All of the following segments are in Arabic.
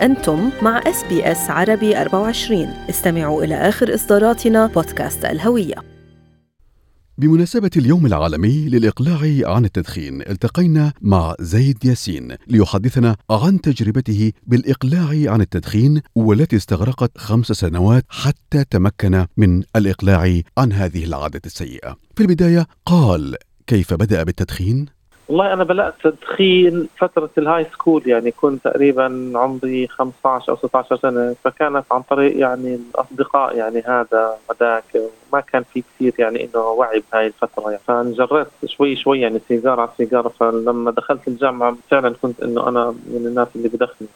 أنتم مع SBS عربي 24 استمعوا إلى آخر إصداراتنا بودكاست الهوية. بمناسبة اليوم العالمي للإقلاع عن التدخين التقينا مع زيد ياسين ليحدثنا عن تجربته بالإقلاع عن التدخين والتي استغرقت خمس سنوات حتى تمكن من الإقلاع عن هذه العادة السيئة. في البداية قال كيف بدأ بالتدخين؟ والله أنا بدات تدخين فترة ال high school يعني كنت تقريبا عمري 15 أو 16 سنة فكانت عن طريق يعني الأصدقاء يعني هذا وذاك ما كان في كثير يعني إنه وعي بهاي الفترة يعني فانجريت شوي شوي يعني سيجارة على سيجارة فلما دخلت الجامعة فعلا كنت إنه أنا من الناس اللي بدخن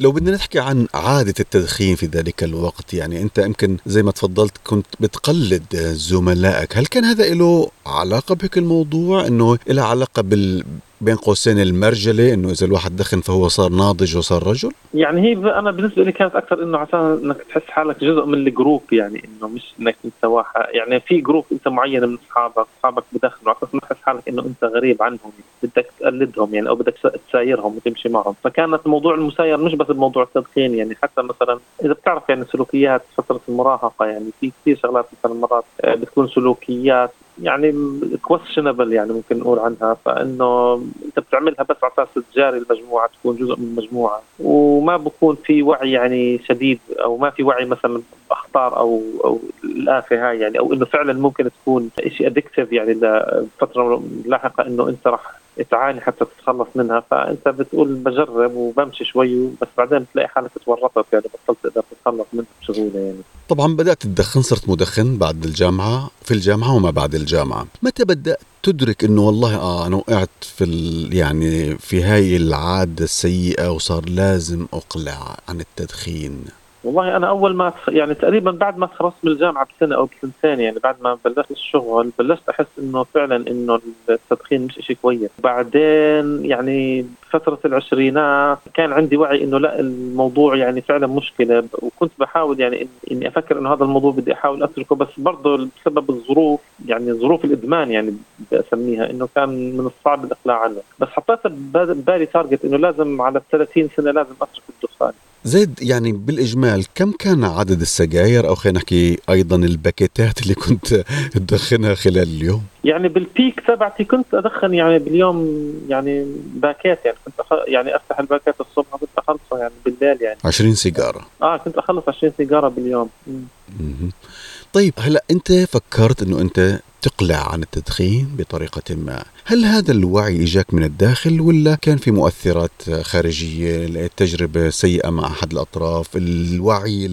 لو بدنا نحكي عن عادة التدخين في ذلك الوقت يعني أنت يمكن زي ما تفضلت كنت بتقلد زملائك هل كان هذا له علاقة بهيك الموضوع؟ إنه له علاقة بال بين قوسين المرجلة إنه إذا الواحد دخن فهو صار ناضج وصار رجل؟ يعني هي أنا بالنسبة لي كانت أكثر إنه عشان إنك تحس حالك جزء من ال group يعني إنه مش إنك أنت واحد يعني في group أنت معين من أصحابك، أصحابك بدخنوا على أساس تحس حالك إنه أنت غريب عنهم بدك تقلدهم يعني أو بدك تسايرهم وتمشي معهم، فكانت موضوع المساير مش بس بموضوع التدخين يعني حتى مثلا إذا بتعرف يعني سلوكيات فترة المراهقة يعني في كثير شغلات مثلا مرات بتكون سلوكيات يعني questionable يعني ممكن نقول عنها فإنه أنت بتعملها بس على أساس تجاري المجموعة تكون جزء من المجموعة. وما بكون في وعي يعني شديد أو ما في وعي مثلا بأخطار أو أو الآفة هاي يعني أو إنه فعلا ممكن تكون شيء addictive يعني لفترة لاحقة إنه أنت راح تعاني حتى تتخلص منها فأنت بتقول بجرب وبمشي شوي بس بعدين بتلاقي حالك تورطت يعني بطلت تقدر تتخلص منها بسهولة يعني. طبعا بدأت تدخن صرت مدخن بعد الجامعة في الجامعة وما بعد الجامعة. متى بدأت تدرك إنه والله آه أنا وقعت في يعني في هاي العادة السيئة وصار لازم أقلع عن التدخين؟ والله أنا أول ما يعني تقريبا بعد ما تخرجت من الجامعة بسنة أو بسنتين يعني بعد ما بلشت الشغل بلشت أحس إنه فعلا إنه التدخين مش شيء كويس. بعدين يعني فترة العشرينات كان عندي وعي إنه لا الموضوع يعني فعلا مشكلة. وكنت بحاول يعني إني أفكر إنه هذا الموضوع بدي أحاول أتركه بس برضه بسبب الظروف يعني ظروف الإدمان يعني بدي أسميها إنه كان من الصعب الإقلاع عنه. بس حطيت ببالي target إنه لازم على 30 سنة لازم أترك الدخان. زيد يعني بالإجمال كم كان عدد السجاير أو خلينا نحكي أيضا الباكيتات اللي كنت تدخنها خلال اليوم؟ يعني بال peak تبعتي كنت أدخن يعني باليوم يعني باكيت يعني كنت أخ... يعني أفتح الباكيت الصبح كنت أخلصه يعني بالليل يعني 20 سيجارة آه كنت أخلص 20 سيجارة باليوم مم. طيب هلأ أنت فكرت إنه أنت تقلع عن التدخين بطريقة ما. هل هذا الوعي إجاك من الداخل ولا كان في مؤثرات خارجية؟ تجربة سيئة مع أحد الأطراف الوعي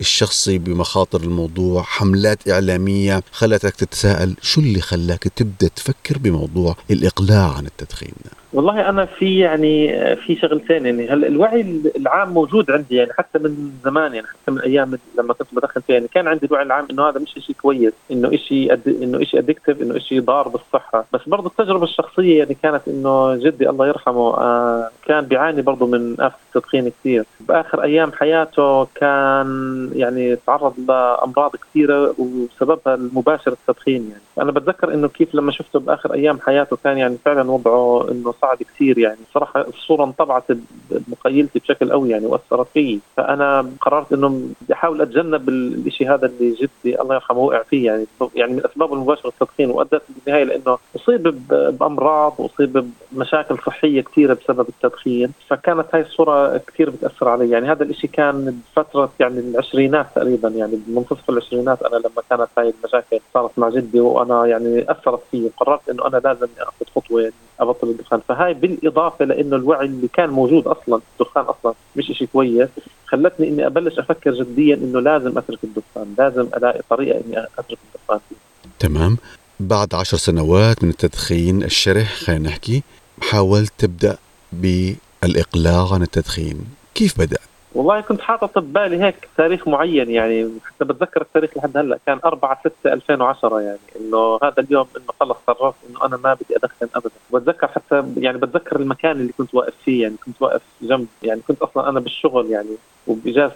الشخصي بمخاطر الموضوع حملات إعلامية خلتك تتساءل شو اللي خلاك تبدأ تفكر بموضوع الإقلاع عن التدخين؟ والله أنا في يعني في شغلتين يعني. هلا الوعي العام موجود عندي يعني حتى من زمان يعني حتى من أيام لما كنت بدخن فيها يعني. كان عندي الوعي العام إنه هذا مش شيء كويس إنه شيء. إنه شيء ادكتيف إنه شيء ضار بالصحة. بس برضه التجربة الشخصية يعني كانت إنه جدي الله يرحمه آه كان بيعاني برضه من آفة التدخين كثير. بآخر أيام حياته كان يعني تعرض لأمراض كثيرة وسببها المباشر التدخين يعني. أنا بتذكر إنه كيف لما شفته بآخر أيام حياته كان يعني فعلا وضعه إنه صعب كثير يعني. صراحة الصورة انطبعت بمخيلتي بشكل قوي يعني وأثرت فيي. فأنا قررت إنه بدي أحاول أتجنب الشيء هذا اللي جدي الله يرحمه وقع فيه يعني. يعني من أسباب المباشرة التدخين وأدت بالنهاية لإنه أصيب بأمراض وأصيب بمشاكل صحية كثيرة بسبب التدخين فكانت هاي الصورة كثير بتأثر علي يعني. هذا الشيء كان بفتره يعني العشرينات تقريبا يعني بمنتصف العشرينات أنا لما كانت هاي المشاكل صارت مع جدي وأنا يعني أثرت فيي وقررت إنه أنا لازم آخذ خطوة يعني أبطل الدخان. فهاي بالإضافة لإنه الوعي اللي كان موجود أصلا الدخان أصلا مش شيء كويس خلتني إني أبلش أفكر جديا إنه لازم أترك الدخان لازم ألاقي طريقة إني أترك الدخان فيه. تمام. بعد عشر سنوات من التدخين الشرح خلينا نحكي حاولت تبدأ بالإقلاع عن التدخين كيف بدأت؟ والله كنت حاطط ببالي هيك تاريخ معين يعني حتى بتذكر التاريخ لحد هلأ. كان 4 6 2010 يعني إنه هذا اليوم إنه خلص قررت إنه أنا ما بدي أدخن ابدا. بتذكر حتى يعني بتذكر المكان اللي كنت واقف فيه يعني كنت واقف جنب يعني كنت أصلا أنا بالشغل يعني وبإجازة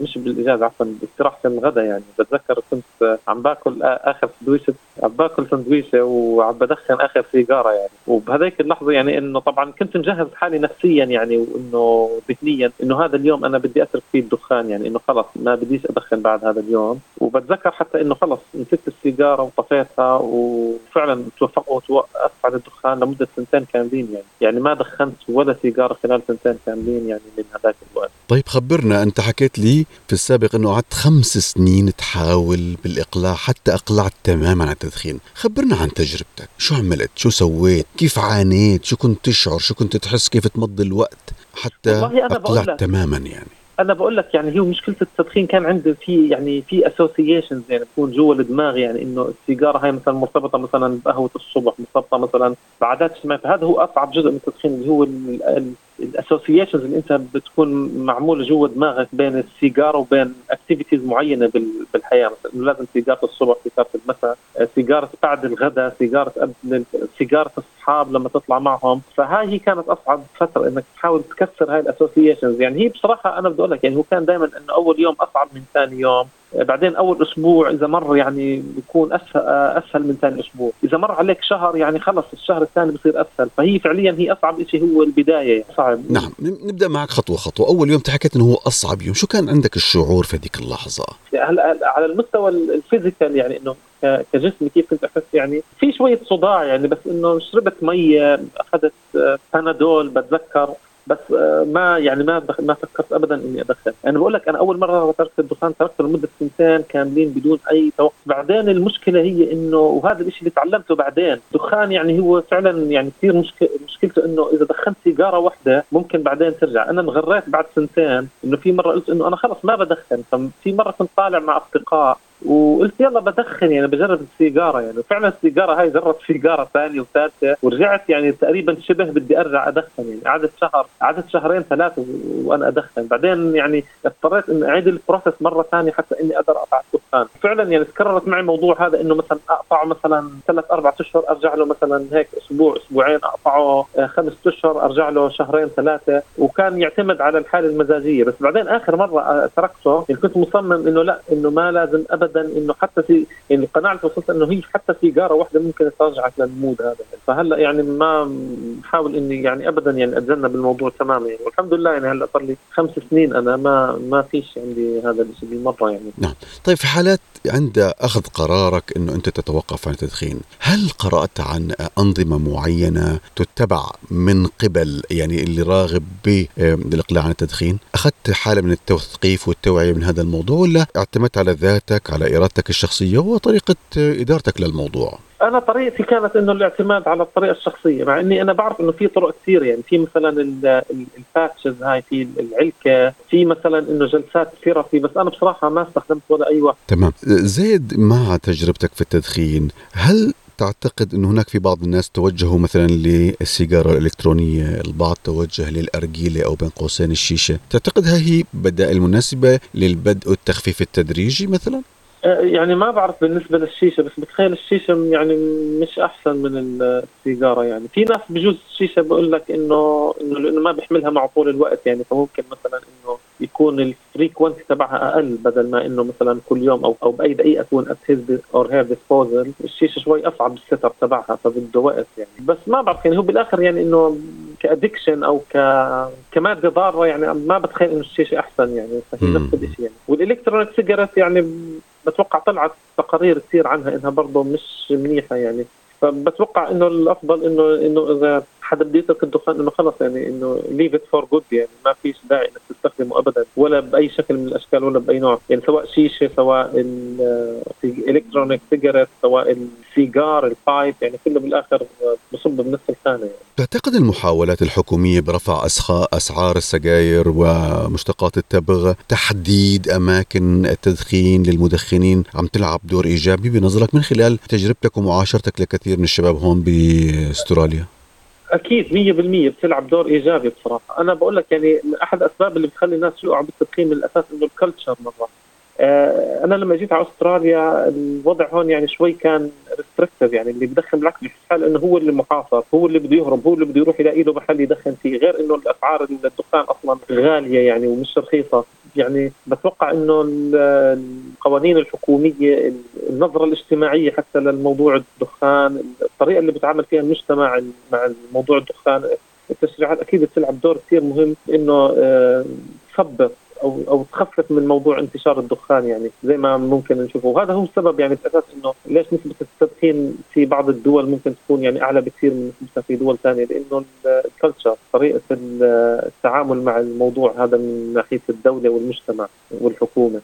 مش بالإجازة عفوا باستراحة الغداء يعني. بتذكر كنت عم باكل اخر سندويشة عم باكل سندويشة وعم بدخن آخر سيجارة يعني. وبهذيك اللحظة يعني إنه طبعا كنت مجهز حالي نفسيا يعني وإنه ذهنيا إنه هذا اليوم أنا بدي أترك فيه الدخان يعني إنه خلص ما بديش أدخن بعد هذا اليوم. وبتذكر حتى إنه خلص مسكت السيجارة وطفيتها وفعلا توفقت وقفت عن الدخان لمدة سنتين كاملين يعني. يعني ما دخنت ولا سيجارة خلال سنتين كاملين يعني من هذاك الوقت. طيب خبرنا أنت حكيت لي في السابق إنه قعدت خمس سنين تحاول بالإقلاع حتى اقلعت تماما عن التدخين. خبرنا عن تجربتك شو عملت؟ شو سويت؟ كيف عانيت؟ شو كنت تشعر؟ شو كنت تحس؟ كيف تمضي الوقت؟ حتى اقلعت تماما يعني. أنا بقول لك يعني هو مشكلة التدخين كان عندي في يعني في اسوسيشنز يعني بتكون جوا الدماغ يعني إنه السيجارة هاي مثلا مرتبطة مثلا بقهوة الصبح مرتبطة مثلا بعادات اجتماعية. فهذا هو أصعب جزء من التدخين اللي هو الاسوسيشنز اللي أنت بتكون معمولة جوا دماغك بين السيجاره وبين activities معينة بالحياة. مثلا لازم سيجارة الصبح سيجارة المساء سيجارة بعد الغداء سيجارة قبل سيجارة الصحاب لما تطلع معهم. فهاي هي كانت أصعب فترة إنك تحاول تكسر هاي الاسوسيشنز يعني هي بصراحة أنا بدي أقول لك يعني هو كان دائما إنه أول يوم أصعب من ثاني يوم. بعدين أول أسبوع إذا مر يعني بيكون أسهل أسهل من ثاني أسبوع، إذا مر عليك شهر يعني خلص الشهر الثاني بصير أسهل، فهي فعليا هي أصعب شيء هو البداية يعني صعب. نعم. نبدأ معك خطوة خطوة، أول يوم تحكيت إنه هو أصعب يوم، شو كان عندك الشعور في هذيك اللحظة؟ هلا على المستوى ال physical يعني إنه كجسمي كيف كنت أحس يعني في شوية صداع يعني بس إنه شربت مية أخذت بانادول بتذكر. بس آه، ما يعني ما ما فكرت ابدا إني أدخن، أنا بقول لك أنا أول مرة تركت الدخان تركته لمدة سنتين كاملين بدون أي توقف، بعدين المشكلة هي إنه وهذا الشيء اللي تعلمته بعدين، الدخان يعني هو فعلا يعني كثير مشكله مشكلته إنه إذا دخنت سيجارة واحدة ممكن بعدين ترجع، أنا انغريت بعد سنتين إنه في مرة قلت إنه أنا خلص ما بدخن، ففي مرة كنت طالع مع أصدقاء وقلت يلا بدخن يعني بجرب السيجارة يعني. وفعلا السيجارة هاي جربت سيجارة ثانية وثالثة ورجعت يعني تقريبا شبه بدي أرجع أدخن يعني. قعدت شهر قعدت شهرين ثلاثة وأنا أدخن. بعدين يعني اضطريت إني أعيد ال process مرة ثانية حتى إني أقدر أقطع الدخان. فعلا يعني تكررت معي الموضوع هذا إنه مثلا أقطعه مثلا ثلاث أربع أشهر أرجع له مثلا هيك أسبوع أسبوعين أقطعه آه، خمس أشهر أرجع له شهرين ثلاثة. وكان يعتمد على الحالة المزاجية. بس بعدين آخر مرة تركته يعني كنت مصمم إنه لا إنه ما لازم ابدا ابدا إنه حتى في يعني قناعتي وصلت إنه هي حتى سيجاره واحدة ممكن ترجعك لل mood هذا. فهلأ يعني ما بحاول إني يعني ابدا يعني أتجنب الموضوع تماما. يعني والحمد لله يعني هلأ صار لي خمس سنين أنا ما ما فيش عندي هذا الشيء بالمرة يعني. نعم. طيب في حالات عند أخذ قرارك إنه أنت تتوقف عن التدخين هل قرأت عن أنظمة معينة تتبع من قبل يعني اللي راغب بالاقلاع عن التدخين؟ أخذت حالة من التثقيف والتوعية من هذا الموضوع ولا اعتمدت على ذاتك على إرادتك الشخصية وطريقة إدارتك للموضوع؟ أنا طريقتي كانت إنه الاعتماد على الطريقة الشخصية مع إني أنا بعرف إنه في طرق كثير يعني في مثلا ال patches هاي في العلكة في مثلا إنه جلسات therapy بس أنا بصراحة ما استخدمت ولا أي واحد تمام. زيد مع تجربتك في التدخين هل تعتقد أن هناك في بعض الناس توجهوا مثلا للسيجارة الإلكترونية؟ البعض توجه للأرجيلة أو بين قوسين الشيشة. تعتقد هذه بدائل مناسبة للبدء التخفيف التدريجي مثلا؟ أه، يعني ما بعرف بالنسبة للشيشة بس بتخيل الشيشة يعني مش أحسن من السيجارة يعني. في ناس بجوز الشيشة بقول لك إنه إنه لأنه ما بيحملها مع طول الوقت يعني. فممكن مثلا إنه يكون ال frequency تبعها أقل بدل ما إنه مثلا كل يوم أو أو بأي دقيقة تكون at his or her disposal الشيشة شوي أصعب ال set up تبعها فبده وقت يعني. بس ما بعرف يعني هو بالآخر يعني إنه ك addiction أو ك كمادة ضارة يعني ما بتخيل إنه الشيشة أحسن يعني. فهي نفس الشيء يعني. وال electronic cigarette يعني بتوقع طلعت تقارير كثير عنها إنها برضه مش منيحة يعني. فبتوقع إنه الأفضل انه إنه إذا حدا بده يترك الدخان إنه خلص يعني إنه leave it for good يعني ما فيش داعي إنك تستخدمه ابدا ولا بأي شكل من الأشكال ولا بأي نوع يعني سواء شيشة سواء ال electronic cigarette سواء السيجار ال pipe يعني كله بالآخر بصب بنفس الخانة يعني. تعتقد المحاولات الحكومية برفع أسعار السجاير ومشتقات التبغ تحديد أماكن التدخين للمدخنين عم تلعب دور إيجابي بنظرك من خلال تجربتك ومعاشرتك لكثير من الشباب هون بأستراليا؟ أكيد 100% بتلعب دور إيجابي بصراحة، أنا بقول لك يعني أحد الاسباب اللي بتخلي الناس يقعوا بالتدخين من الاساس إنه ال culture مرة. آه أنا لما جيت على أستراليا الوضع هون يعني شوي كان restrictive يعني اللي بدخن بالعكس بحس حاله إنه هو اللي محاصر هو اللي بده يهرب هو اللي بده يروح يلاقي له محل يدخن فيه غير إنه الأسعار الدخان أصلا غالية يعني ومش رخيصة. يعني بتوقع إنه القوانين الحكومية النظرة الاجتماعية حتى للموضوع الدخان الطريقة اللي بتعامل فيها المجتمع مع موضوع الدخان التشريعات أكيد بتلعب دور كثير مهم إنه آه، تثبط أو أو تخفف من موضوع انتشار الدخان يعني زي ما ممكن نشوفه وهذا هو السبب يعني بأساس إنه ليش نسبة التدخين في بعض الدول ممكن تكون يعني أعلى بكثير من نسبتها في دول ثانية لأنه الكلتشر طريقة التعامل مع الموضوع هذا من ناحية الدولة والمجتمع والحكومة.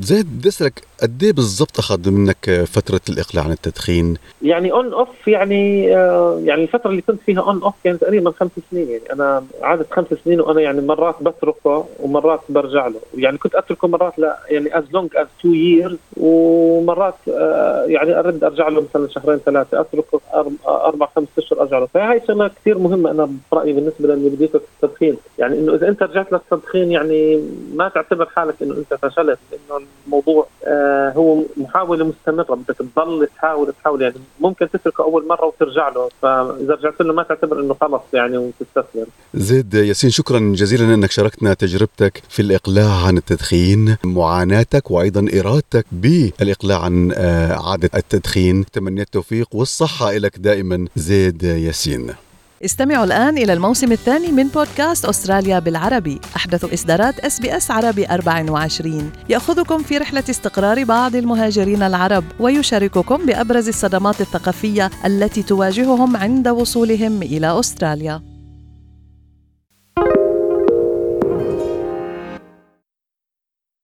زيد بدي أسألك قد إيه بالضبط أخذ منك فترة الإقلاع عن التدخين؟ يعني on off يعني آه، يعني الفترة اللي كنت فيها on off كانت تقريبا خمس سنين يعني أنا عادت خمس سنين وأنا يعني مرات بتركه ومرات برجع له. يعني كنت أتركه مرات لا يعني as long as two years ومرات آه، يعني أرد أرجع له مثلا شهرين ثلاثة أتركه أربع خمس أشهر أرجع له. فهي شغلة كثير مهمة أنا برأيي بالنسبة للي بده التدخين. يعني إنه إذا أنت رجعت للتدخين يعني ما تعتبر حالك إنه أنت فشلت لأنه الموضوع آه هو محاولة مستمرة. بدك تضل تحاول تحاول. يعني ممكن تتركه أول مرة وترجع له. فإذا رجعت له ما تعتبر إنه خلص يعني وتستسلم زيد ياسين شكرا جزيلا إنك شاركتنا تجربتك في الإقلاع عن التدخين معاناتك وأيضا إرادتك بالإقلاع عن آه، عادة التدخين. تمني التوفيق والصحة لك دائما زيد ياسين. استمعوا الآن إلى الموسم الثاني من بودكاست أستراليا بالعربي. أحدث إصدارات إس بي إس عربي 24 يأخذكم في رحلة استقرار بعض المهاجرين العرب ويشارككم بأبرز الصدمات الثقافية التي تواجههم عند وصولهم إلى أستراليا.